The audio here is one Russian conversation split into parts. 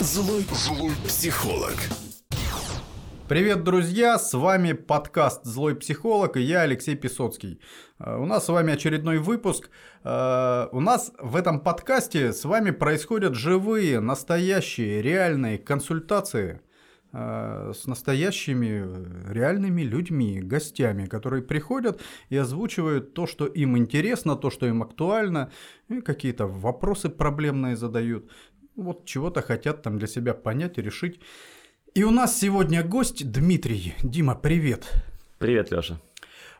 Злой, злой психолог. Привет, друзья! С вами подкаст «Злой психолог» и я, Алексей Песоцкий. Э, У нас с вами очередной выпуск. Э, У нас в этом подкасте с вами происходят живые, настоящие, реальные консультации э, с настоящими реальными людьми, гостями, которые приходят и озвучивают то, что им интересно, то, что им актуально, и какие-то вопросы проблемные задают. Вот чего-то хотят там для себя понять и решить. И у нас сегодня гость Дмитрий. Дима, привет. Привет, Лёша.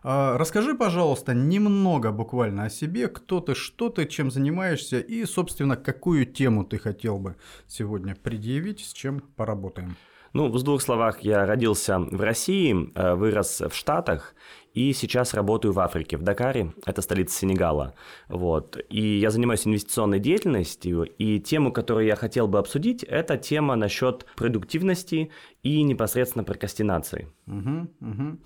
А, Расскажи, пожалуйста, немного буквально о себе, кто ты, что ты, чем занимаешься и, собственно, какую тему ты хотел бы сегодня предъявить, с чем поработаем. Ну, в двух словах, я родился в России, э, вырос в Штатах и сейчас работаю в Африке, в Дакаре, это столица Сенегала. Вот. И я занимаюсь инвестиционной деятельностью, и тему, которую я хотел бы обсудить, это тема насчет продуктивности и непосредственно прокрастинации. Угу, угу.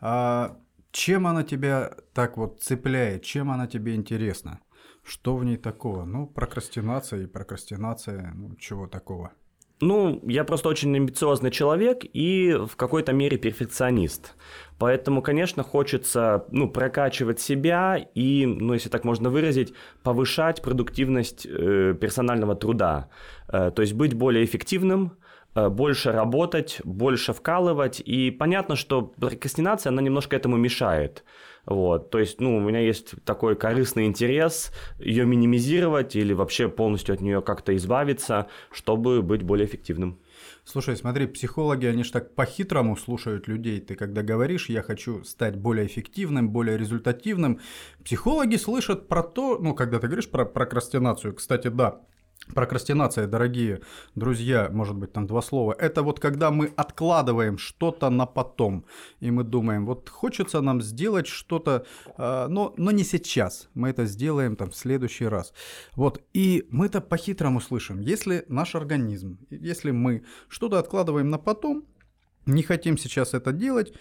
А чем она тебя так вот цепляет, чем она тебе интересна? Что в ней такого? Ну, прокрастинация и прокрастинация, ну, чего такого? Ну, я просто очень амбициозный человек и в какой-то мере перфекционист. Поэтому, конечно, хочется ну, прокачивать себя и, ну, если так можно выразить, повышать продуктивность э, персонального труда. Э, то есть быть более эффективным, э, больше работать, больше вкалывать. И понятно, что прокрастинация, она немножко этому мешает. Вот, то есть, ну, у меня есть такой корыстный интерес ее минимизировать или вообще полностью от нее как-то избавиться, чтобы быть более эффективным. Слушай, смотри, психологи, они же так по-хитрому слушают людей. Ты когда говоришь, я хочу стать более эффективным, более результативным, психологи слышат про то, ну, когда ты говоришь про прокрастинацию, кстати, да, Прокрастинация, дорогие друзья, может быть, там два слова. Это вот когда мы откладываем что-то на потом. И мы думаем, вот хочется нам сделать что-то, э, но, но не сейчас. Мы это сделаем там в следующий раз. Вот. И мы это по-хитрому слышим. Если наш организм, если мы что-то откладываем на потом, не хотим сейчас это делать,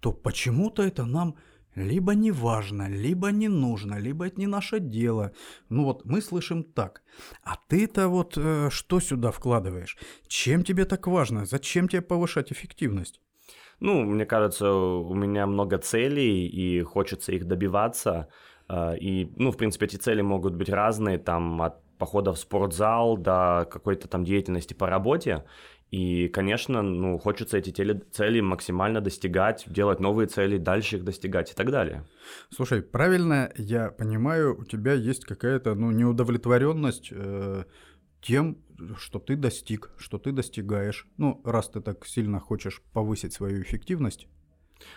то почему-то это нам либо не важно, либо не нужно, либо это не наше дело. Ну вот мы слышим так. А ты-то вот э, что сюда вкладываешь? Чем тебе так важно? Зачем тебе повышать эффективность? Ну, мне кажется, у меня много целей, и хочется их добиваться. Э, И, ну, в принципе, эти цели могут быть разные, там, от похода в спортзал до какой-то там деятельности по работе. И, конечно, ну, хочется эти теле- цели максимально достигать, делать новые цели, дальше их достигать и так далее. Слушай, правильно я понимаю, у тебя есть какая-то ну, неудовлетворенность э, тем, что ты достиг, что ты достигаешь. Ну, раз ты так сильно хочешь повысить свою эффективность.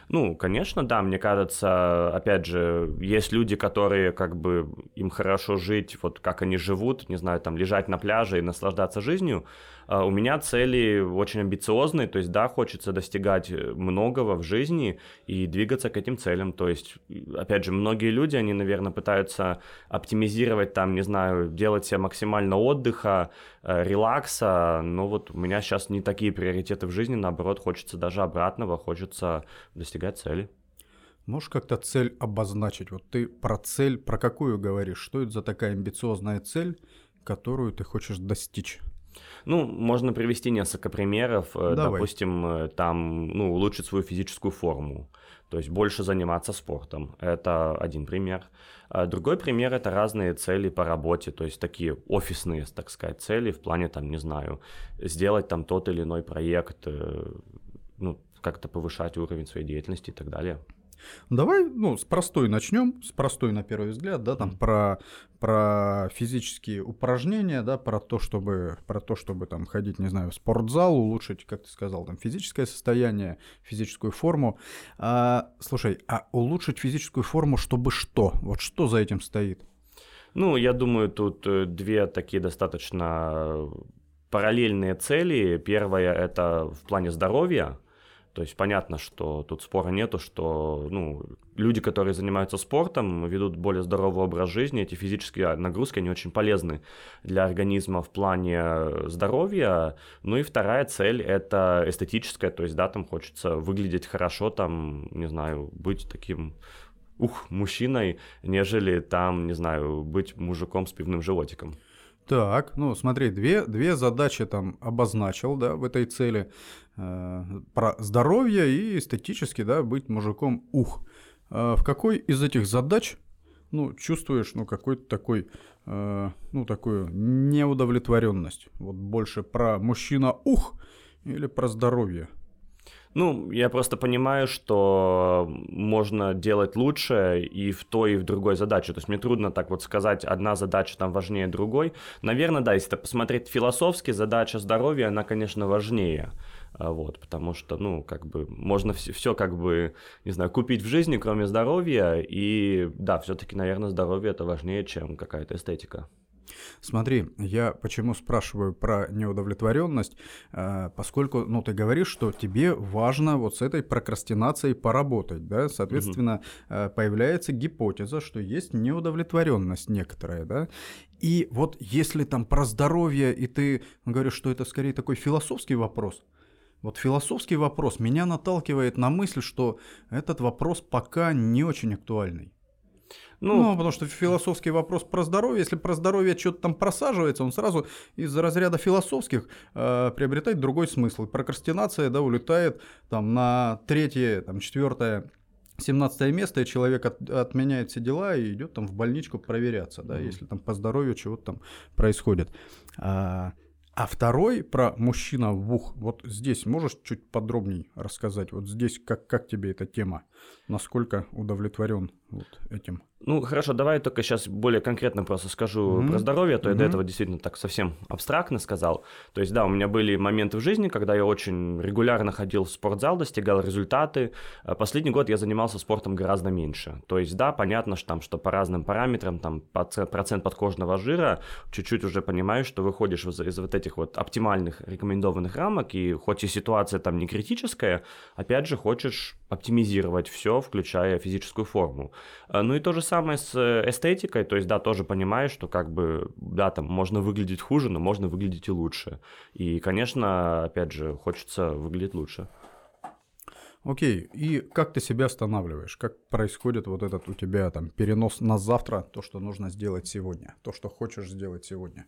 Ну, конечно, да, мне кажется, опять же, есть люди, которые как бы им хорошо жить, вот как они живут, не знаю, там лежать на пляже и наслаждаться жизнью. А У меня цели очень амбициозные, то есть, да, хочется достигать многого в жизни и двигаться к этим целям. То есть, опять же, многие люди, они, наверное, пытаются оптимизировать там, не знаю, делать себе максимально отдыха, э, релакса, но вот у меня сейчас не такие приоритеты в жизни, наоборот, хочется даже обратного, хочется достигать цели. Можешь как-то цель обозначить? Вот ты про цель, про какую говоришь? Что это за такая амбициозная цель, которую ты хочешь достичь? Ну, можно привести несколько примеров. Э, Давай. Допустим, э, там, ну, улучшить свою физическую форму, то есть больше заниматься спортом. Это один пример. А Другой пример – это разные цели по работе, то есть такие офисные, так сказать, цели в плане, там, не знаю, сделать там тот или иной проект, э, ну, как-то повышать уровень своей деятельности и так далее. Давай, ну, с простой начнем, с простой на первый взгляд, да, там про, про физические упражнения, да, про то, чтобы, про то, чтобы там ходить, не знаю, в спортзал, улучшить, как ты сказал, там физическое состояние, физическую форму. А, слушай, а улучшить физическую форму, чтобы что? Вот что за этим стоит? Ну, я думаю, тут э, две такие достаточно параллельные цели. Первая – это в плане здоровья, то есть понятно, что тут спора нету, что ну, люди, которые занимаются спортом, ведут более здоровый образ жизни, эти физические нагрузки, они очень полезны для организма в плане здоровья. Ну и вторая цель – это эстетическая, то есть, да, там хочется выглядеть хорошо, там, не знаю, быть таким ух, мужчиной, нежели там, не знаю, быть мужиком с пивным животиком. Так, ну смотри, две, две задачи там обозначил, да, в этой цели. Э, про здоровье и эстетически, да, быть мужиком ух. Э, в какой из этих задач, ну, чувствуешь, ну, какой-то такой, э, ну, такую неудовлетворенность? Вот больше про мужчина ух или про здоровье? Ну, я просто понимаю, что можно делать лучше и в той, и в другой задаче. То есть мне трудно так вот сказать, одна задача там важнее другой. Наверное, да, если посмотреть философски, задача здоровья, она, конечно, важнее. А, вот, потому что, ну, как бы, можно все, все как бы, не знаю, купить в жизни, кроме здоровья, и да, все-таки, наверное, здоровье это важнее, чем какая-то эстетика. Смотри, я почему спрашиваю про неудовлетворенность, э, поскольку, ну, ты говоришь, что тебе важно вот с этой прокрастинацией поработать, да, соответственно, угу. появляется гипотеза, что есть неудовлетворенность некоторая, да, и вот если там про здоровье, и ты говоришь, что это скорее такой философский вопрос, вот философский вопрос меня наталкивает на мысль, что этот вопрос пока не очень актуальный. Ну, ну, потому что философский вопрос про здоровье, если про здоровье что-то там просаживается, он сразу из разряда философских э, приобретает другой смысл. Прокрастинация, да, улетает там на третье, там четвертое 17 место, и человек от, отменяет все дела и идет там в больничку проверяться, да, mm-hmm. если там по здоровью чего-то там происходит. А, а второй про мужчина в ух. Вот здесь можешь чуть подробнее рассказать? Вот здесь как, как тебе эта тема? Насколько удовлетворен вот этим? Ну, хорошо, давай только сейчас более конкретно просто скажу mm-hmm. про здоровье, а то mm-hmm. я до этого действительно так совсем абстрактно сказал. То есть, да, у меня были моменты в жизни, когда я очень регулярно ходил в спортзал, достигал результаты. А последний год я занимался спортом гораздо меньше. То есть, да, понятно, что, там, что по разным параметрам, там, процент подкожного жира, чуть-чуть уже понимаешь, что выходишь из, из вот этих вот оптимальных рекомендованных рамок, и хоть и ситуация там не критическая, опять же, хочешь оптимизировать все, включая физическую форму. А, ну и то же самое с э, эстетикой, то есть, да, тоже понимаешь, что как бы, да, там можно выглядеть хуже, но можно выглядеть и лучше. И, конечно, опять же, хочется выглядеть лучше. Окей, и как ты себя останавливаешь? Как происходит вот этот у тебя там перенос на завтра, то, что нужно сделать сегодня, то, что хочешь сделать сегодня?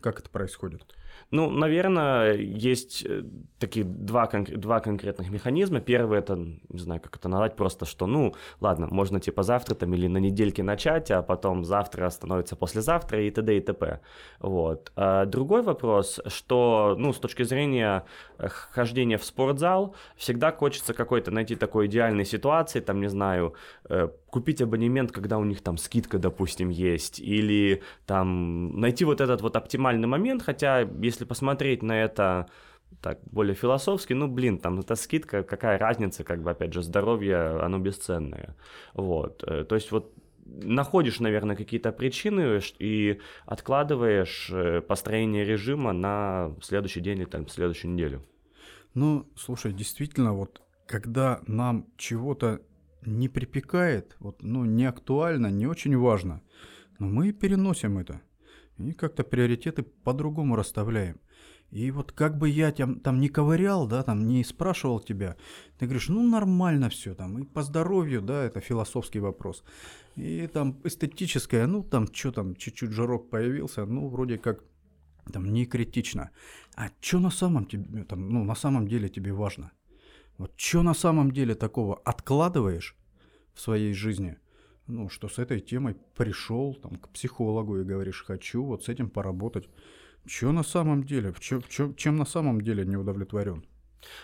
Как это происходит? Ну, наверное, есть э, такие два, кон- два конкретных механизма. Первый это, не знаю, как это назвать, просто что, ну, ладно, можно типа завтра там или на недельке начать, а потом завтра становится послезавтра и т.д. и т.п. Вот. А другой вопрос, что, ну, с точки зрения э, хождения в спортзал, всегда хочется какой-то найти такой идеальной ситуации, там, не знаю, э, купить абонемент, когда у них там скидка, допустим, есть, или там найти вот этот вот оптимальный момент, хотя если посмотреть на это так, более философски, ну, блин, там, эта скидка, какая разница, как бы, опять же, здоровье, оно бесценное, вот, э, то есть вот находишь, наверное, какие-то причины и откладываешь э, построение режима на следующий день или там следующую неделю. Ну, слушай, действительно, вот когда нам чего-то не припекает, вот, ну, не актуально, не очень важно, но мы переносим это. И как-то приоритеты по-другому расставляем. И вот как бы я там, там не ковырял, да, там не спрашивал тебя, ты говоришь, ну нормально все там, и по здоровью, да, это философский вопрос. И там эстетическое, ну там что там, чуть-чуть жирок появился, ну вроде как там не критично. А что на самом тебе, там, ну на самом деле тебе важно? Вот что на самом деле такого откладываешь в своей жизни, ну, что с этой темой пришел там, к психологу и говоришь, хочу вот с этим поработать. Что на самом деле? В чё, чем на самом деле не удовлетворен?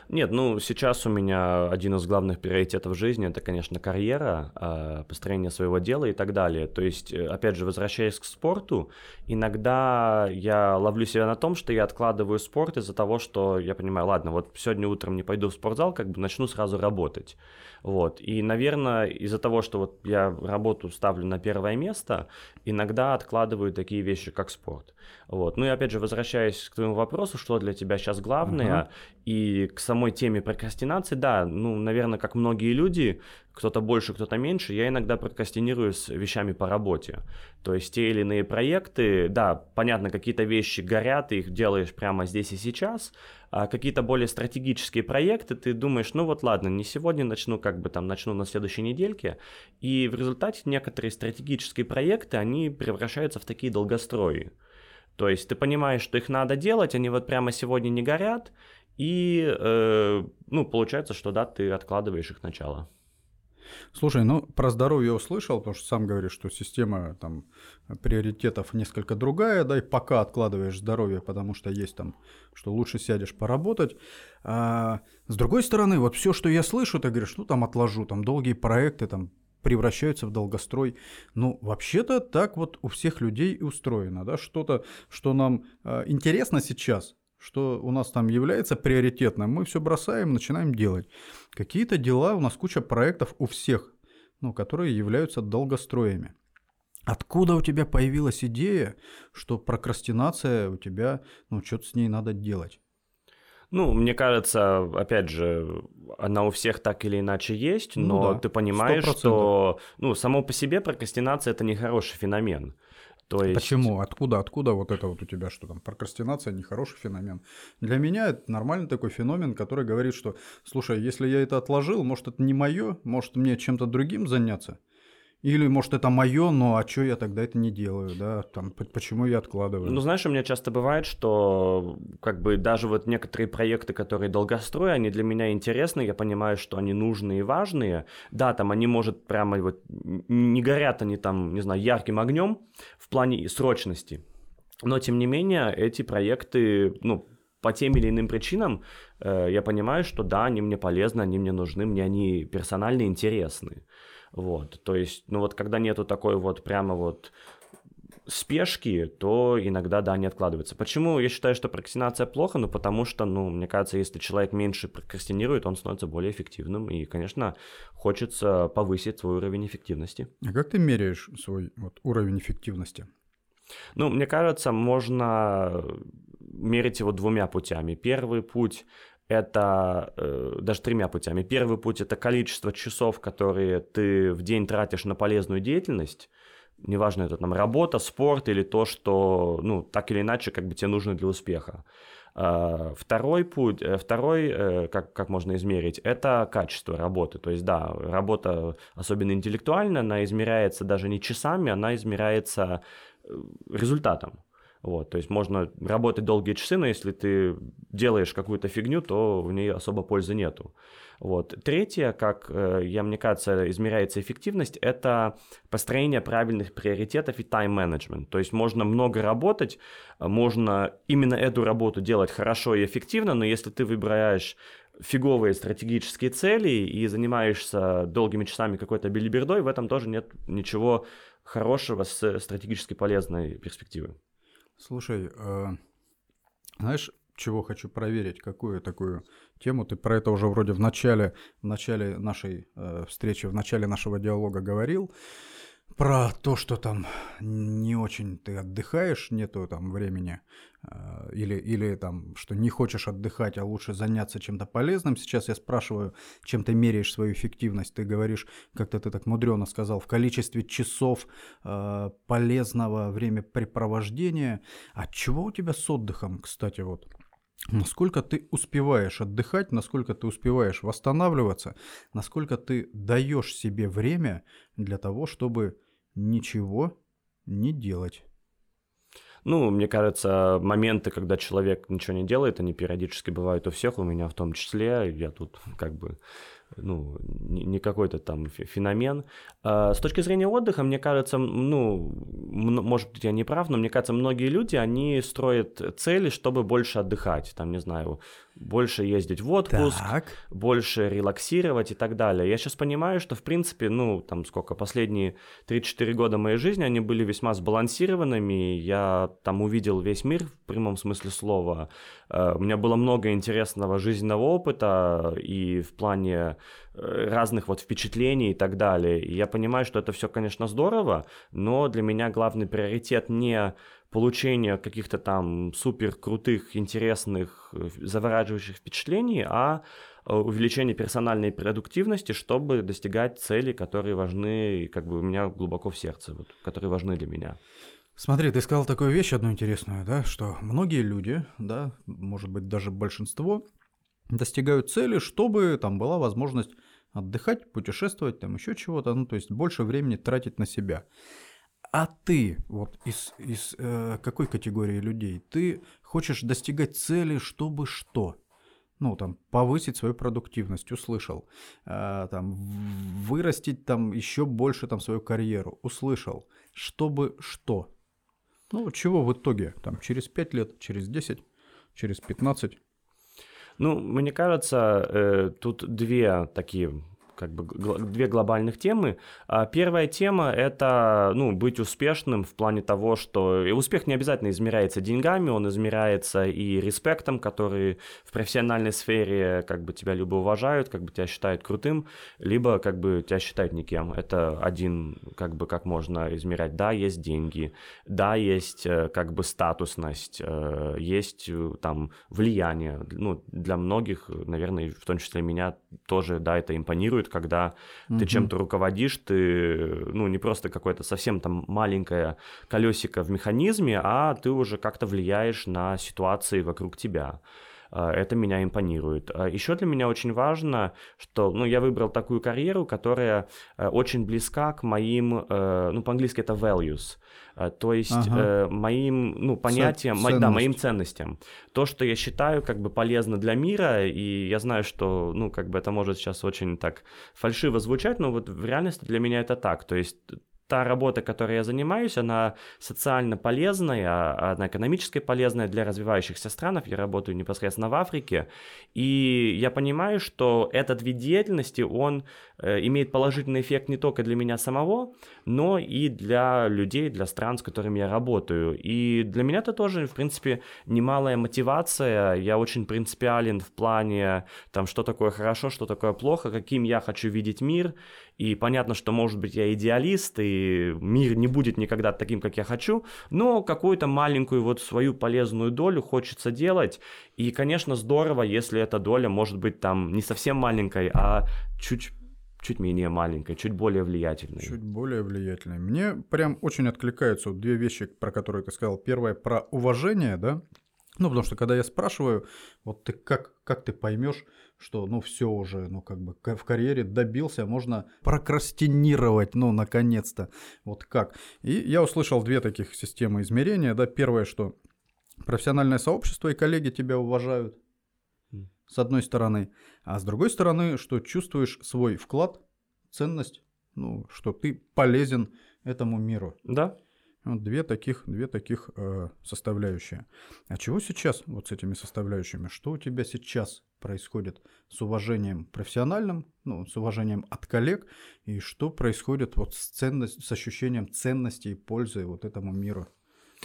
Нет, ну сейчас у меня один из главных приоритетов жизни это, конечно, карьера, а, построение своего дела и так далее. То есть, э, опять же, возвращаясь к спорту, иногда я ловлю себя на том, что я откладываю спорт из-за того, что я понимаю, ладно, вот сегодня утром не пойду в спортзал, как бы начну сразу работать. Вот. И, наверное, из-за того, что вот я работу ставлю на первое место, иногда откладываю такие вещи, как спорт. Вот. Ну и опять же, возвращаясь к твоему вопросу, что для тебя сейчас главное, uh-huh. и к самой теме прокрастинации, да, ну, наверное, как многие люди, кто-то больше, кто-то меньше, я иногда прокрастинирую с вещами по работе. То есть те или иные проекты, да, понятно, какие-то вещи горят, ты их делаешь прямо здесь и сейчас, а какие-то более стратегические проекты, ты думаешь, ну вот ладно, не сегодня начну, как бы там начну на следующей недельке, и в результате некоторые стратегические проекты, они превращаются в такие долгострои. То есть ты понимаешь, что их надо делать, они вот прямо сегодня не горят, и, э, ну, получается, что да, ты откладываешь их начало. Слушай, ну про здоровье услышал, потому что сам говоришь, что система там приоритетов несколько другая, да, и пока откладываешь здоровье, потому что есть там, что лучше сядешь поработать. А, с другой стороны, вот все, что я слышу, ты говоришь, ну там отложу, там долгие проекты, там превращаются в долгострой. Ну, вообще-то так вот у всех людей и устроено, да, что-то, что нам э, интересно сейчас, что у нас там является приоритетным, мы все бросаем, начинаем делать. Какие-то дела, у нас куча проектов у всех, ну, которые являются долгостроями. Откуда у тебя появилась идея, что прокрастинация у тебя, ну, что-то с ней надо делать? Ну, мне кажется, опять же, она у всех так или иначе есть, ну но ну, да, ты понимаешь, 100%. что, ну, само по себе прокрастинация это не хороший феномен. То есть... Почему? Откуда? Откуда вот это вот у тебя, что там прокрастинация нехороший феномен? Для меня это нормальный такой феномен, который говорит, что, слушай, если я это отложил, может это не мое, может мне чем-то другим заняться. Или, может, это мое, но а что я тогда это не делаю, да? Там, почему я откладываю? Ну, знаешь, у меня часто бывает, что как бы даже вот некоторые проекты, которые долгострой, они для меня интересны, я понимаю, что они нужные и важные. Да, там они, может, прямо вот не горят они там, не знаю, ярким огнем в плане срочности. Но, тем не менее, эти проекты, ну, по тем или иным причинам э, я понимаю, что да, они мне полезны, они мне нужны, мне они персонально интересны. Вот, то есть, ну вот когда нету такой вот прямо вот спешки, то иногда, да, не откладывается. Почему я считаю, что прокрастинация плохо? Ну, потому что, ну, мне кажется, если человек меньше прокрастинирует, он становится более эффективным, и, конечно, хочется повысить свой уровень эффективности. А как ты меряешь свой вот, уровень эффективности? Ну, мне кажется, можно мерить его двумя путями. Первый путь это э, даже тремя путями. Первый путь это количество часов, которые ты в день тратишь на полезную деятельность. Неважно, это там работа, спорт или то, что, ну, так или иначе, как бы тебе нужно для успеха. Э, второй путь, э, второй, э, как, как можно измерить, это качество работы. То есть, да, работа, особенно интеллектуальная, она измеряется даже не часами, она измеряется э, результатом. Вот, то есть можно работать долгие часы, но если ты делаешь какую-то фигню, то в ней особо пользы нету. Вот. Третье, как э, я, мне кажется, измеряется эффективность, это построение правильных приоритетов и тайм-менеджмент. То есть можно много работать, можно именно эту работу делать хорошо и эффективно, но если ты выбираешь фиговые стратегические цели и занимаешься долгими часами какой-то билибердой, в этом тоже нет ничего хорошего с стратегически полезной перспективы. Слушай, э, знаешь, чего хочу проверить, какую такую тему? Ты про это уже вроде в начале, в начале нашей э, встречи, в начале нашего диалога говорил про то, что там не очень ты отдыхаешь, нету там времени, э, или, или там, что не хочешь отдыхать, а лучше заняться чем-то полезным. Сейчас я спрашиваю, чем ты меряешь свою эффективность. Ты говоришь, как-то ты так мудрено сказал, в количестве часов э, полезного времяпрепровождения. А чего у тебя с отдыхом, кстати, вот? Насколько ты успеваешь отдыхать, насколько ты успеваешь восстанавливаться, насколько ты даешь себе время для того, чтобы ничего не делать. Ну, мне кажется, моменты, когда человек ничего не делает, они периодически бывают у всех, у меня в том числе. Я тут как бы ну, не какой-то там феномен. А, с точки зрения отдыха, мне кажется, ну, может быть, я не прав, но мне кажется, многие люди, они строят цели, чтобы больше отдыхать, там, не знаю, больше ездить в отпуск, так. больше релаксировать и так далее. Я сейчас понимаю, что, в принципе, ну, там, сколько, последние 3-4 года моей жизни, они были весьма сбалансированными, я там увидел весь мир в прямом смысле слова, а, у меня было много интересного жизненного опыта и в плане Э, разных вот впечатлений и так далее. И я понимаю, что это все, конечно, здорово, но для меня главный приоритет не получение каких-то там супер крутых, интересных, э, завораживающих впечатлений, а э, увеличение персональной продуктивности, чтобы достигать целей, которые важны, как бы у меня глубоко в сердце, вот, которые важны для меня. Смотри, ты сказал такую вещь одну интересную, да, что многие люди, да, может быть даже большинство, достигают цели, чтобы там была возможность отдыхать, путешествовать, там еще чего-то, ну то есть больше времени тратить на себя. А ты, вот из, из э, какой категории людей? Ты хочешь достигать цели, чтобы что? ну, там, повысить свою продуктивность, услышал, э, там, вырастить там еще больше там свою карьеру, услышал, чтобы что? Ну, чего в итоге, там, через 5 лет, через 10, через 15? Ну, мне кажется, э, тут две такие как бы две глобальных темы. А первая тема — это ну, быть успешным в плане того, что и успех не обязательно измеряется деньгами, он измеряется и респектом, который в профессиональной сфере как бы тебя либо уважают, как бы тебя считают крутым, либо как бы тебя считают никем. Это один как бы как можно измерять. Да, есть деньги, да, есть э, как бы статусность, э, есть э, там влияние. Ну, для многих, наверное, в том числе меня тоже, да, это импонирует, когда угу. ты чем-то руководишь, ты, ну, не просто какое-то совсем там маленькое колесико в механизме, а ты уже как-то влияешь на ситуации вокруг тебя. А, это меня импонирует. А Еще для меня очень важно, что ну, я выбрал такую карьеру, которая э, очень близка к моим, э, ну, по-английски это values, э, то есть ага. моим ну, понятиям, Ценность. да, моим ценностям. То, что я считаю как бы полезно для мира, и я знаю, что, ну, как бы это может сейчас очень так фальшиво звучать, но вот в реальности для меня это так. То есть та работа, которой я занимаюсь, она социально полезная, она экономически полезная для развивающихся стран. Я работаю непосредственно в Африке. И я понимаю, что этот вид деятельности, он э, имеет положительный эффект не только для меня самого, но и для людей, для стран, с которыми я работаю. И для меня это тоже, в принципе, немалая мотивация. Я очень принципиален в плане, там, что такое хорошо, что такое плохо, каким я хочу видеть мир. И понятно, что, может быть, я идеалист, и мир не будет никогда таким, как я хочу, но какую-то маленькую вот свою полезную долю хочется делать. И, конечно, здорово, если эта доля может быть там не совсем маленькой, а чуть чуть менее маленькой, чуть более влиятельной. Чуть более влиятельной. Мне прям очень откликаются вот две вещи, про которые ты сказал. Первое про уважение, да, ну, потому что когда я спрашиваю, вот ты как, как ты поймешь, что ну все уже, ну как бы в карьере добился, можно прокрастинировать, ну наконец-то. Вот как. И я услышал две таких системы измерения. Да, первое, что профессиональное сообщество и коллеги тебя уважают, с одной стороны, а с другой стороны, что чувствуешь свой вклад, ценность, ну, что ты полезен этому миру. Да. Вот две таких, две таких э, составляющие. А чего сейчас вот с этими составляющими? Что у тебя сейчас происходит с уважением профессиональным, ну, с уважением от коллег, и что происходит вот с, ценность, с ощущением ценности и пользы вот этому миру?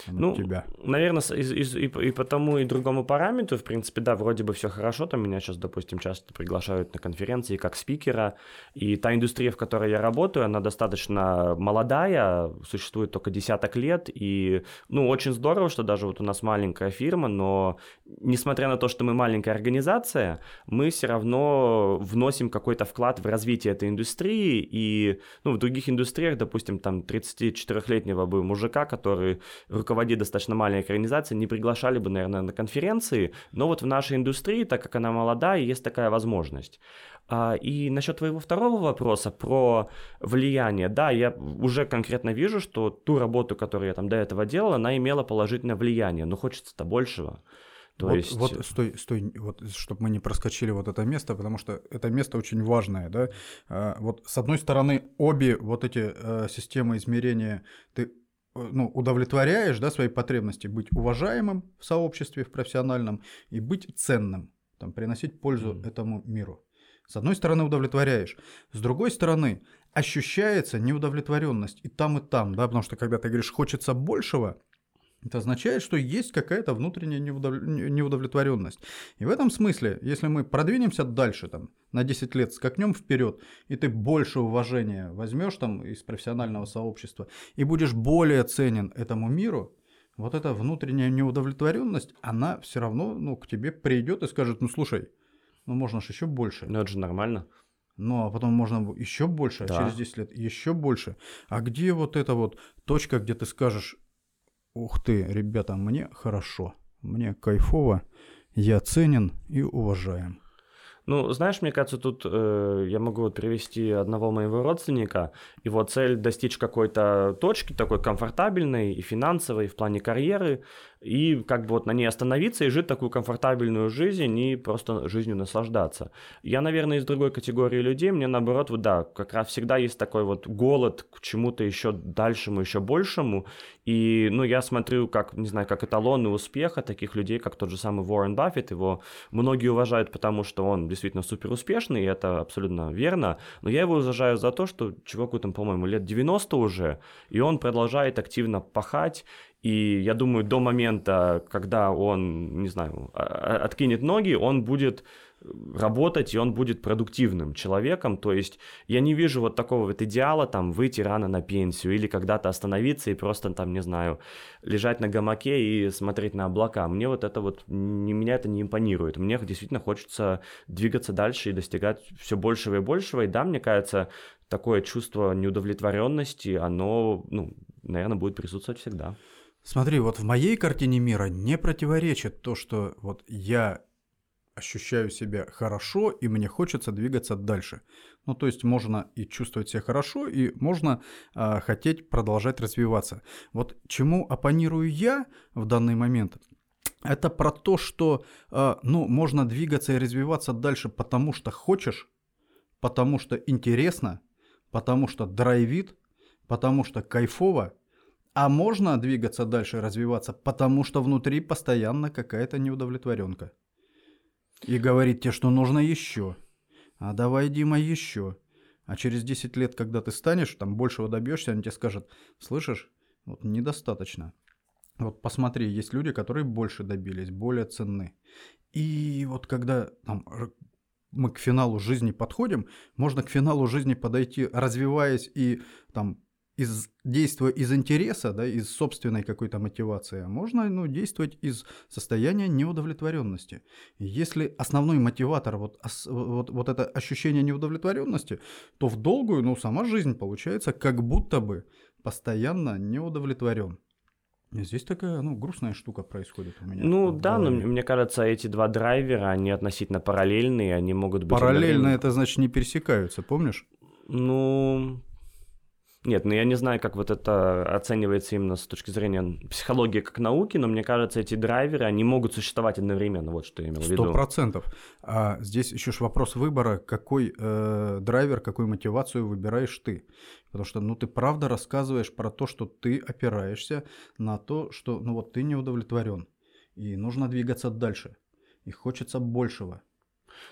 Ну, тебя? Наверное, из, из, и, и по тому, и другому параметру, в принципе, да, вроде бы все хорошо. Там меня сейчас, допустим, часто приглашают на конференции как спикера. И та индустрия, в которой я работаю, она достаточно молодая, существует только десяток лет. И, ну, очень здорово, что даже вот у нас маленькая фирма, но несмотря на то, что мы маленькая организация, мы все равно вносим какой-то вклад в развитие этой индустрии. И, ну, в других индустриях, допустим, там 34-летнего бы мужика, который руководит достаточно маленькой организацией, не приглашали бы, наверное, на конференции, но вот в нашей индустрии, так как она молодая, есть такая возможность. А, и насчет твоего второго вопроса про влияние, да, я уже конкретно вижу, что ту работу, которую я там до этого делал, она имела положительное влияние, но хочется-то большего. То вот, есть... вот стой, стой, вот, чтобы мы не проскочили вот это место, потому что это место очень важное, да. А, вот с одной стороны обе вот эти э, системы измерения ты ну, удовлетворяешь да, свои потребности быть уважаемым в сообществе, в профессиональном, и быть ценным, там, приносить пользу mm. этому миру. С одной стороны удовлетворяешь, с другой стороны ощущается неудовлетворенность и там, и там, да, потому что когда ты говоришь хочется большего, это означает, что есть какая-то внутренняя неудовлетворенность. И в этом смысле, если мы продвинемся дальше, там, на 10 лет скакнем вперед, и ты больше уважения возьмешь там из профессионального сообщества, и будешь более ценен этому миру, вот эта внутренняя неудовлетворенность, она все равно ну, к тебе придет и скажет, ну слушай, ну можно же еще больше. Ну это же нормально. Ну, а потом можно еще больше, а да. через 10 лет еще больше. А где вот эта вот точка, где ты скажешь, Ух ты, ребята, мне хорошо, мне кайфово, я ценен и уважаем. Ну, знаешь, мне кажется, тут э, я могу вот привести одного моего родственника. Его цель достичь какой-то точки такой комфортабельной и финансовой в плане карьеры, и как бы вот на ней остановиться и жить такую комфортабельную жизнь и просто жизнью наслаждаться. Я, наверное, из другой категории людей, мне наоборот, вот да, как раз всегда есть такой вот голод к чему-то еще дальшему, еще большему, и, ну, я смотрю, как, не знаю, как эталоны успеха таких людей, как тот же самый Уоррен Баффет, его многие уважают, потому что он действительно супер успешный, и это абсолютно верно, но я его уважаю за то, что чуваку там, по-моему, лет 90 уже, и он продолжает активно пахать, и я думаю, до момента, когда он, не знаю, а, а, откинет ноги, он будет работать, и он будет продуктивным человеком. То есть я не вижу вот такого вот идеала, там, выйти рано на пенсию или когда-то остановиться и просто, там, не знаю, лежать на гамаке и смотреть на облака. Мне вот это вот, не, меня это не импонирует. Мне действительно хочется двигаться дальше и достигать все большего и большего. И да, мне кажется, такое чувство неудовлетворенности, оно, ну, наверное, будет присутствовать всегда. Смотри, вот в моей картине мира не противоречит то, что вот я ощущаю себя хорошо, и мне хочется двигаться дальше. Ну, то есть можно и чувствовать себя хорошо, и можно э, хотеть продолжать развиваться. Вот чему оппонирую я в данный момент, это про то, что, э, ну, можно двигаться и развиваться дальше, потому что хочешь, потому что интересно, потому что драйвит, потому что кайфово, а можно двигаться дальше, развиваться, потому что внутри постоянно какая-то неудовлетворенка. И говорить тебе, что нужно еще. А давай, Дима, еще. А через 10 лет, когда ты станешь, там большего добьешься, они тебе скажут, слышишь, вот недостаточно. Вот посмотри, есть люди, которые больше добились, более ценны. И вот когда там, мы к финалу жизни подходим, можно к финалу жизни подойти, развиваясь и там из, действуя из интереса, да, из собственной какой-то мотивации, а можно ну, действовать из состояния неудовлетворенности. Если основной мотиватор вот, вот, вот это ощущение неудовлетворенности, то в долгую, ну, сама жизнь получается как будто бы постоянно неудовлетворен. Здесь такая, ну, грустная штука происходит у меня. Ну да, но мне кажется, эти два драйвера, они относительно параллельные, они могут быть... Параллельно это значит не пересекаются, помнишь? Ну, нет, ну я не знаю, как вот это оценивается именно с точки зрения психологии как науки, но мне кажется, эти драйверы, они могут существовать одновременно, вот что я имел в виду. Сто процентов. А здесь еще ж вопрос выбора, какой э, драйвер, какую мотивацию выбираешь ты. Потому что, ну, ты правда рассказываешь про то, что ты опираешься на то, что, ну, вот ты не удовлетворен. И нужно двигаться дальше. И хочется большего.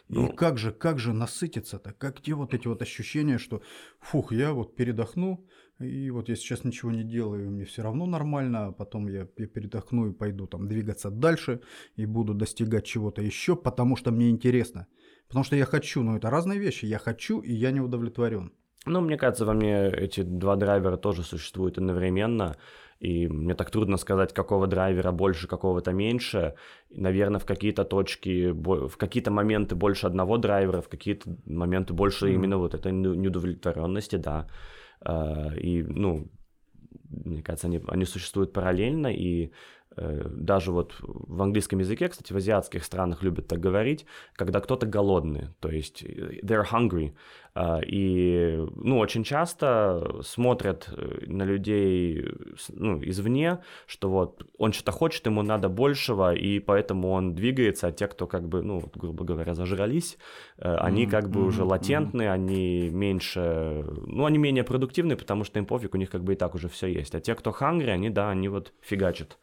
Ну, и как же, как же насытиться-то? Как те вот эти вот ощущения, что, фух, я вот передохну, и вот я сейчас ничего не делаю, мне все равно нормально, а потом я, я передохну и пойду там двигаться дальше, и буду достигать чего-то еще, потому что мне интересно. Потому что я хочу, но это разные вещи. Я хочу, и я не удовлетворен. Ну, мне кажется, во мне эти два драйвера тоже существуют одновременно. И мне так трудно сказать, какого драйвера больше, какого-то меньше. И, наверное, в какие-то точки, в какие-то моменты больше одного драйвера, в какие-то моменты больше mm. именно вот этой неудовлетворенности, да. А, и, ну, мне кажется, они, они существуют параллельно, и даже вот в английском языке, кстати, в азиатских странах любят так говорить, когда кто-то голодный, то есть э, they're hungry. А, и, ну, очень часто смотрят э, на людей ну, извне, что вот он что-то хочет, ему надо большего, и поэтому он двигается, а те, кто как бы, ну, грубо говоря, зажрались, они mm-hmm. как бы mm-hmm. уже латентны, mm-hmm. они меньше, ну, они менее продуктивны, потому что им пофиг, у них как бы и так уже все есть. А те, кто hungry, они, да, они вот фигачат.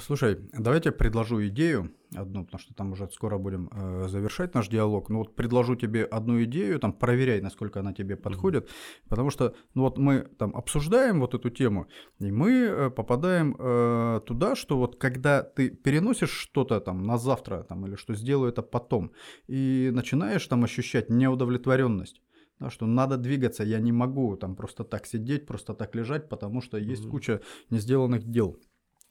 Слушай, давайте предложу идею одну, потому что там уже скоро будем э, завершать наш диалог. Ну вот предложу тебе одну идею, там проверяй, насколько она тебе подходит, mm-hmm. потому что ну вот мы там обсуждаем вот эту тему, и мы э, попадаем э, туда, что вот когда ты переносишь что-то там на завтра там или что сделаю это потом, и начинаешь там ощущать неудовлетворенность да, что надо двигаться, я не могу там просто так сидеть, просто так лежать, потому что есть mm-hmm. куча не сделанных дел.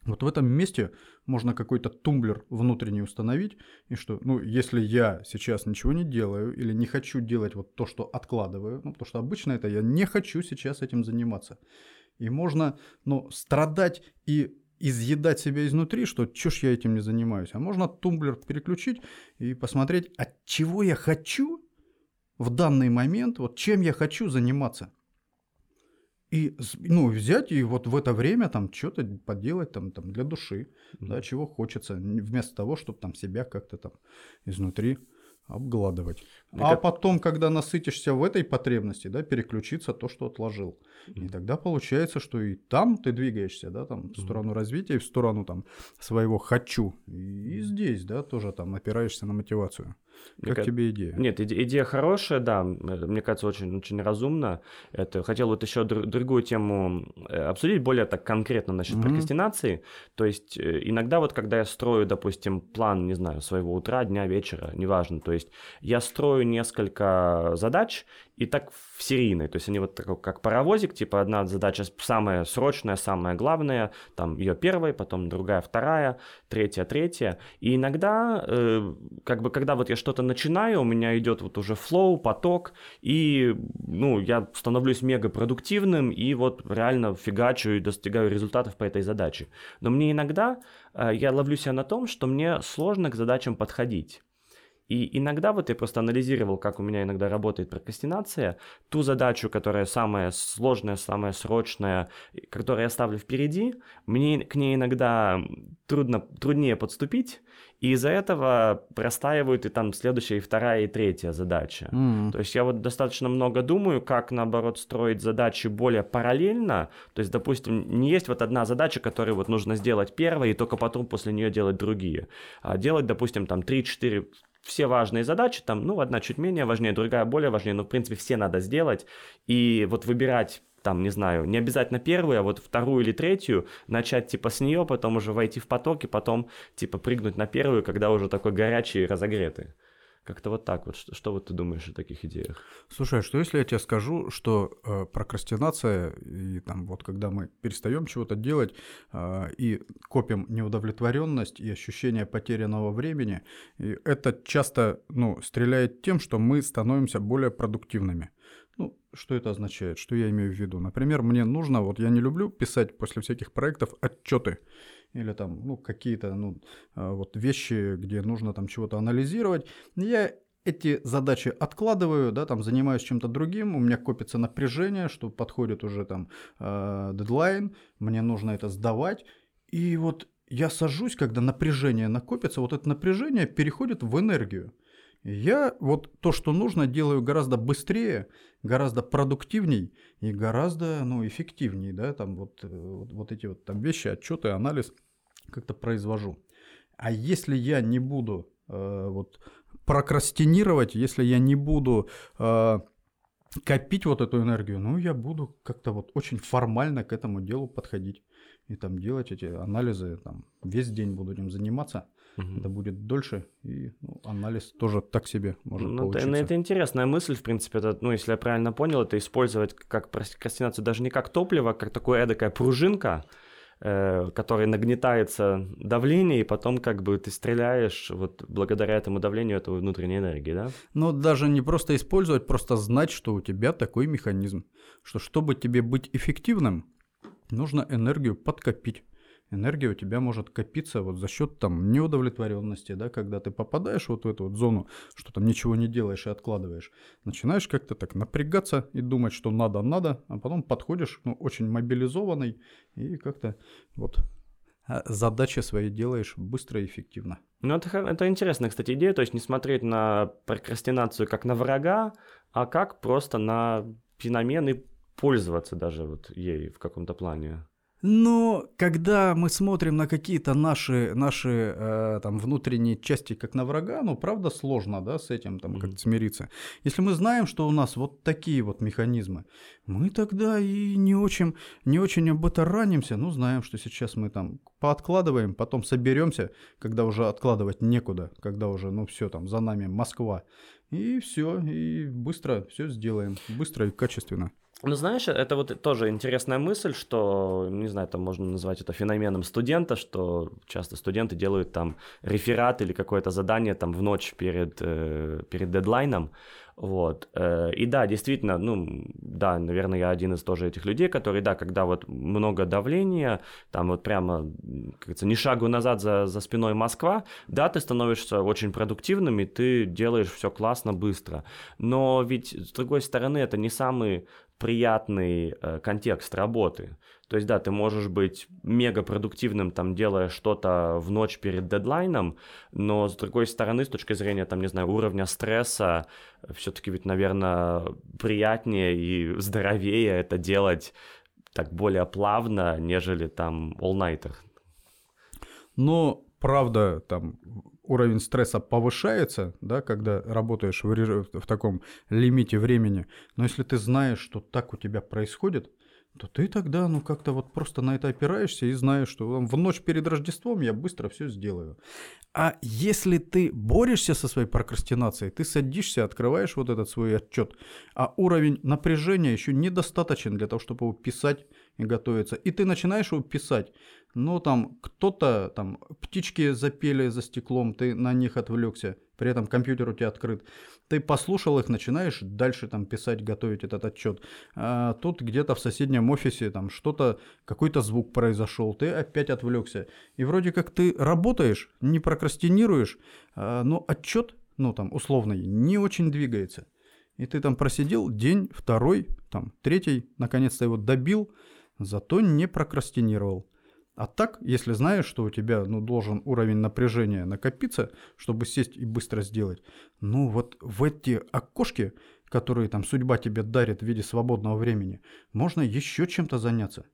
Вот в этом месте можно какой-то тумблер внутренний установить, и что, ну, если я сейчас ничего не делаю или не хочу делать вот то, что откладываю, ну, потому что обычно это я не хочу сейчас этим заниматься. И можно, ну, страдать и изъедать себя изнутри, что ж я этим не занимаюсь. А можно тумблер переключить и посмотреть, от чего я хочу в данный момент, вот чем я хочу заниматься. И ну, взять и вот в это время там что-то поделать там, там для души, mm-hmm. да, чего хочется, вместо того, чтобы там себя как-то там изнутри обгладывать. Мне а как... потом, когда насытишься в этой потребности, да, переключиться то, что отложил. Mm-hmm. И тогда получается, что и там ты двигаешься, да, там в сторону mm-hmm. развития, и в сторону там своего хочу. И здесь, да, тоже там опираешься на мотивацию. Как мне тебе идея? Нет, иде- идея хорошая, да, мне кажется, очень, очень разумно. Это хотел вот еще др- другую тему э, обсудить, более так конкретно насчет mm-hmm. прокрастинации. То есть э, иногда вот когда я строю, допустим, план, не знаю, своего утра, дня, вечера, неважно, то есть я строю несколько задач, и так в серийной, то есть они вот такой, как паровозик, типа одна задача самая срочная, самая главная, там ее первая, потом другая, вторая, третья, третья, и иногда, э, как бы, когда вот я что-то начинаю, у меня идет вот уже флоу, поток, и, ну, я становлюсь мега продуктивным, и вот реально фигачу и достигаю результатов по этой задаче. Но мне иногда, э, я ловлю себя на том, что мне сложно к задачам подходить. И иногда вот я просто анализировал, как у меня иногда работает прокрастинация, ту задачу, которая самая сложная, самая срочная, которую я ставлю впереди, мне к ней иногда трудно, труднее подступить, и из-за этого простаивают и там следующая, и вторая, и третья задача. Mm. То есть я вот достаточно много думаю, как, наоборот, строить задачи более параллельно. То есть, допустим, не есть вот одна задача, которую вот нужно сделать первой, и только потом после нее делать другие. А делать, допустим, там 3-4 все важные задачи, там, ну, одна чуть менее важнее, другая более важнее, но, в принципе, все надо сделать. И вот выбирать там, не знаю, не обязательно первую, а вот вторую или третью, начать типа с нее, потом уже войти в поток и потом типа прыгнуть на первую, когда уже такой горячий, разогретый. Как-то вот так вот. Что, что вот ты думаешь о таких идеях? Слушай, а что если я тебе скажу, что э, прокрастинация, и там вот когда мы перестаем чего-то делать э, и копим неудовлетворенность и ощущение потерянного времени, и это часто ну, стреляет тем, что мы становимся более продуктивными. Ну, что это означает? Что я имею в виду? Например, мне нужно, вот я не люблю писать после всяких проектов отчеты или там, ну, какие-то, ну, а, вот вещи, где нужно там чего-то анализировать. Я эти задачи откладываю, да, там занимаюсь чем-то другим, у меня копится напряжение, что подходит уже там э, дедлайн, мне нужно это сдавать, и вот я сажусь, когда напряжение накопится, вот это напряжение переходит в энергию. Я вот то, что нужно, делаю гораздо быстрее, гораздо продуктивней и гораздо ну, эффективнее. Да? Там вот, вот, вот эти вот там вещи, отчеты, анализ как-то произвожу. А если я не буду э, вот, прокрастинировать, если я не буду э, копить вот эту энергию, ну, я буду как-то вот очень формально к этому делу подходить и там делать эти анализы, там весь день буду этим заниматься – Угу. Это будет дольше, и ну, анализ тоже так себе может ну, получиться. Это, это интересная мысль, в принципе, это, ну, если я правильно понял, это использовать как прокрастинацию даже не как топливо, а как такая эдакая пружинка, э, которой нагнетается давление, и потом как бы ты стреляешь вот благодаря этому давлению этого внутренней энергии, да? Ну, даже не просто использовать, просто знать, что у тебя такой механизм, что чтобы тебе быть эффективным, нужно энергию подкопить энергия у тебя может копиться вот за счет там неудовлетворенности, да, когда ты попадаешь вот в эту вот зону, что там ничего не делаешь и откладываешь, начинаешь как-то так напрягаться и думать, что надо, надо, а потом подходишь, ну, очень мобилизованный и как-то вот а, задачи свои делаешь быстро и эффективно. Ну, это, это интересная, кстати, идея, то есть не смотреть на прокрастинацию как на врага, а как просто на феномен и пользоваться даже вот ей в каком-то плане. Но когда мы смотрим на какие-то наши, наши э, там, внутренние части как на врага, ну, правда, сложно, да, с этим там mm-hmm. как-то смириться. Если мы знаем, что у нас вот такие вот механизмы, мы тогда и не очень, не очень об этом ранимся, ну, знаем, что сейчас мы там пооткладываем, потом соберемся, когда уже откладывать некуда, когда уже, ну, все там, за нами Москва, и все, и быстро все сделаем, быстро и качественно. Ну, знаешь, это вот тоже интересная мысль, что, не знаю, там можно назвать это феноменом студента, что часто студенты делают там реферат или какое-то задание там в ночь перед, э, перед дедлайном, Вот. Э, и да, действительно, ну, да, наверное, я один из тоже этих людей, которые, да, когда вот много давления, там вот прямо, как говорится, ни шагу назад за, за спиной Москва, да, ты становишься очень продуктивным, и ты делаешь все классно, быстро. Но ведь, с другой стороны, это не самый приятный э, контекст работы. То есть, да, ты можешь быть мега продуктивным, там, делая что-то в ночь перед дедлайном, но с другой стороны, с точки зрения, там, не знаю, уровня стресса, все-таки ведь, наверное, приятнее и здоровее это делать так более плавно, нежели там all-nighter. Но, правда, там уровень стресса повышается, да, когда работаешь в, в таком лимите времени, но если ты знаешь, что так у тебя происходит, то ты тогда, ну, как-то вот просто на это опираешься и знаешь, что в ночь перед Рождеством я быстро все сделаю. А если ты борешься со своей прокрастинацией, ты садишься, открываешь вот этот свой отчет, а уровень напряжения еще недостаточен для того, чтобы его писать и готовиться, и ты начинаешь его писать, но там кто-то, там птички запели за стеклом, ты на них отвлекся, при этом компьютер у тебя открыт. Ты послушал их, начинаешь дальше там писать, готовить этот отчет. А тут где-то в соседнем офисе там что-то, какой-то звук произошел, ты опять отвлекся. И вроде как ты работаешь, не прокрастинируешь, а, но отчет, ну там условный, не очень двигается. И ты там просидел день, второй, там, третий, наконец-то его добил, зато не прокрастинировал. А так, если знаешь, что у тебя ну, должен уровень напряжения накопиться, чтобы сесть и быстро сделать, ну вот в эти окошки, которые там судьба тебе дарит в виде свободного времени, можно еще чем-то заняться.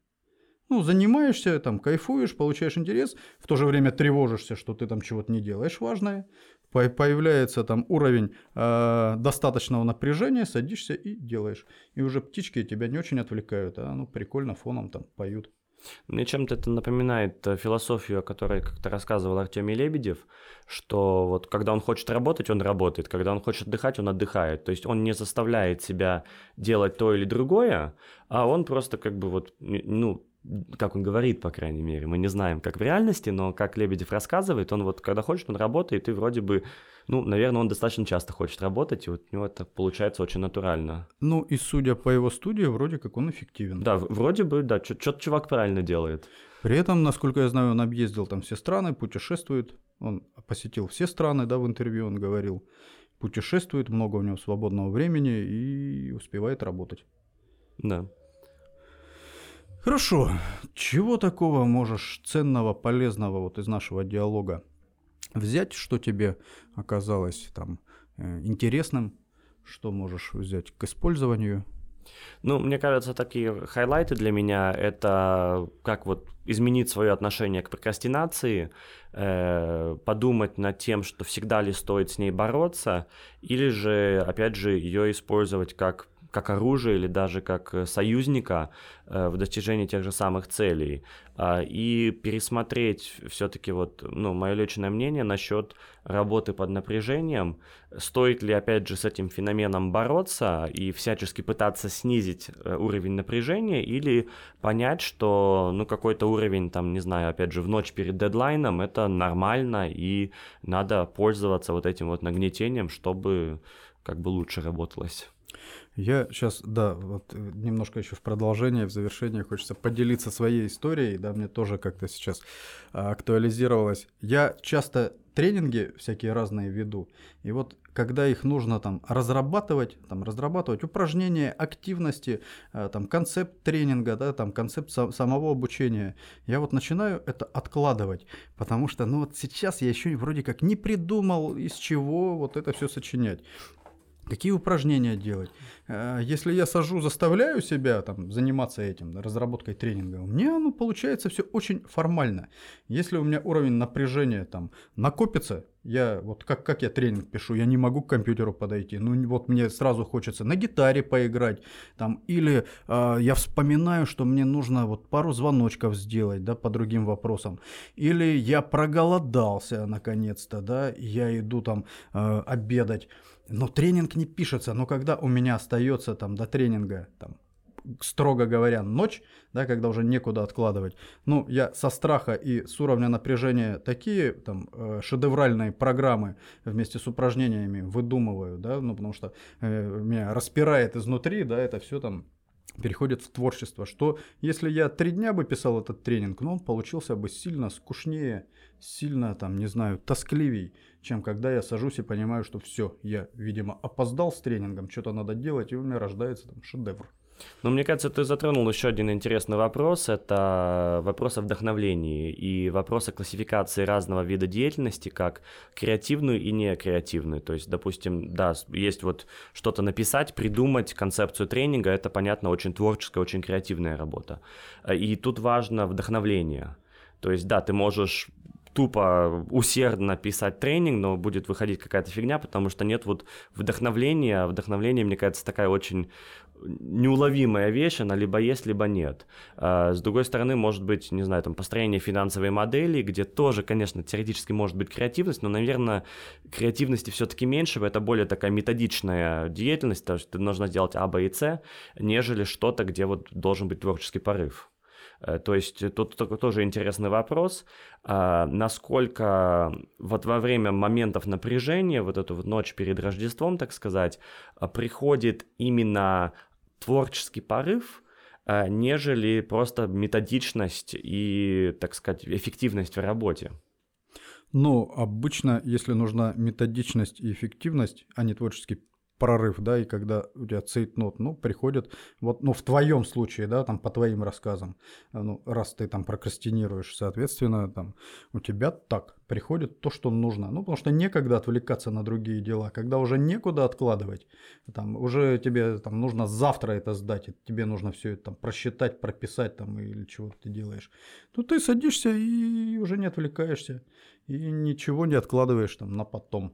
Ну, занимаешься, там, кайфуешь, получаешь интерес, в то же время тревожишься, что ты там чего-то не делаешь важное, появляется там уровень э, достаточного напряжения, садишься и делаешь. И уже птички тебя не очень отвлекают, а ну прикольно фоном там поют. Мне чем-то это напоминает э, философию, о которой как-то рассказывал Артемий Лебедев, что вот когда он хочет работать, он работает, когда он хочет отдыхать, он отдыхает. То есть он не заставляет себя делать то или другое, а он просто как бы вот, ну, как он говорит, по крайней мере, мы не знаем, как в реальности, но как Лебедев рассказывает, он вот когда хочет, он работает, и вроде бы ну, наверное, он достаточно часто хочет работать, и вот у него это получается очень натурально. Ну, и судя по его студии, вроде как он эффективен. Да, вроде бы, да, что-то чувак правильно делает. При этом, насколько я знаю, он объездил там все страны, путешествует. Он посетил все страны, да, в интервью он говорил. Путешествует, много у него свободного времени и успевает работать. Да. Хорошо. Чего такого можешь ценного, полезного вот из нашего диалога взять, что тебе оказалось там э, интересным, что можешь взять к использованию. Ну, мне кажется, такие хайлайты для меня это как вот изменить свое отношение к прокрастинации, э, подумать над тем, что всегда ли стоит с ней бороться, или же, опять же, ее использовать как как оружие или даже как э, союзника э, в достижении тех же самых целей. А, и пересмотреть все-таки вот, ну, мое личное мнение насчет работы под напряжением. Стоит ли, опять же, с этим феноменом бороться и всячески пытаться снизить э, уровень напряжения или понять, что, ну, какой-то уровень, там, не знаю, опять же, в ночь перед дедлайном это нормально и надо пользоваться вот этим вот нагнетением, чтобы как бы лучше работалось. Я сейчас, да, вот э, немножко еще в продолжение, в завершение хочется поделиться своей историей, да, мне тоже как-то сейчас а, актуализировалось. Я часто тренинги всякие разные веду, и вот когда их нужно там разрабатывать, там разрабатывать упражнения, активности, а, там концепт тренинга, да, там концепт самого обучения, я вот начинаю это откладывать, потому что, ну вот сейчас я еще вроде как не придумал, из чего вот это все сочинять. Какие упражнения делать? Э, если я сажу, заставляю себя там, заниматься этим, разработкой тренинга, у меня ну, получается все очень формально. Если у меня уровень напряжения там накопится, я вот как, как я тренинг пишу, я не могу к компьютеру подойти. Ну вот мне сразу хочется на гитаре поиграть, там, или э, я вспоминаю, что мне нужно вот пару звоночков сделать, да, по другим вопросам. Или я проголодался наконец-то, да, я иду там э, обедать. Но тренинг не пишется, но когда у меня остается там до тренинга там строго говоря, ночь, да, когда уже некуда откладывать. Ну, я со страха и с уровня напряжения такие там э, шедевральные программы вместе с упражнениями выдумываю, да, ну, потому что э, меня распирает изнутри, да, это все там переходит в творчество, что если я три дня бы писал этот тренинг, ну, он получился бы сильно скучнее, сильно, там, не знаю, тоскливей, чем когда я сажусь и понимаю, что все, я, видимо, опоздал с тренингом, что-то надо делать, и у меня рождается там шедевр. Ну, мне кажется, ты затронул еще один интересный вопрос. Это вопрос о вдохновлении и вопрос о классификации разного вида деятельности, как креативную и некреативную. То есть, допустим, да, есть вот что-то написать, придумать концепцию тренинга, это, понятно, очень творческая, очень креативная работа. И тут важно вдохновление. То есть, да, ты можешь тупо усердно писать тренинг, но будет выходить какая-то фигня, потому что нет вот вдохновления. Вдохновление, мне кажется, такая очень неуловимая вещь, она либо есть, либо нет. А, с другой стороны, может быть, не знаю, там построение финансовой модели, где тоже, конечно, теоретически может быть креативность, но, наверное, креативности все-таки меньше, это более такая методичная деятельность, то есть нужно сделать А, Б и С, нежели что-то, где вот должен быть творческий порыв. Э, то есть тут тоже интересный вопрос, а, насколько вот во время моментов напряжения, вот эту вот ночь перед Рождеством, так сказать, а, приходит именно творческий порыв, а, нежели просто методичность и, так сказать, эффективность в работе. Ну, обычно, если нужна методичность и эффективность, а не творческий прорыв, да, и когда у тебя цейтнот, ну, приходит, вот, ну, в твоем случае, да, там, по твоим рассказам, э, ну, раз ты там прокрастинируешь, соответственно, там, у тебя так, приходит то, что нужно, ну, потому что некогда отвлекаться на другие дела, когда уже некуда откладывать, там, уже тебе, там, нужно завтра это сдать, тебе нужно все это там просчитать, прописать, там, или чего ты делаешь, то ты садишься и уже не отвлекаешься, и ничего не откладываешь там на потом.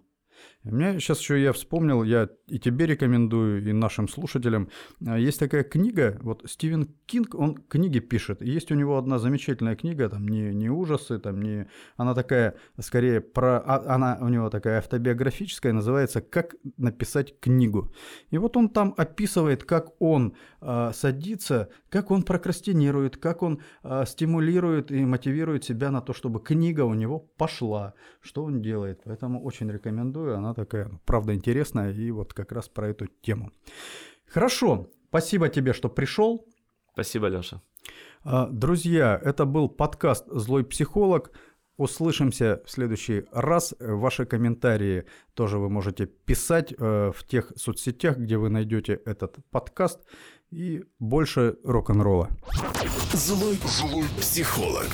Меня сейчас еще я вспомнил, я и тебе рекомендую, и нашим слушателям. А, есть такая книга, вот Стивен Кинг, он книги пишет. И есть у него одна замечательная книга, там не, не ужасы, там не... Она такая, скорее, про... А, она у него такая автобиографическая, называется «Как написать книгу». И вот он там описывает, как он э, садится, как он прокрастинирует, как он э, стимулирует и мотивирует себя на то, чтобы книга у него пошла. Что он делает. Поэтому очень рекомендую. Она такая, ну, правда, интересная и вот как раз про эту тему. Хорошо, спасибо тебе, что пришел. Спасибо, Леша. А, друзья, это был подкаст «Злой психолог». Услышимся в следующий раз. Ваши комментарии тоже вы можете писать э, в тех соцсетях, где вы найдете этот подкаст. И больше рок-н-ролла. Злой, злой психолог.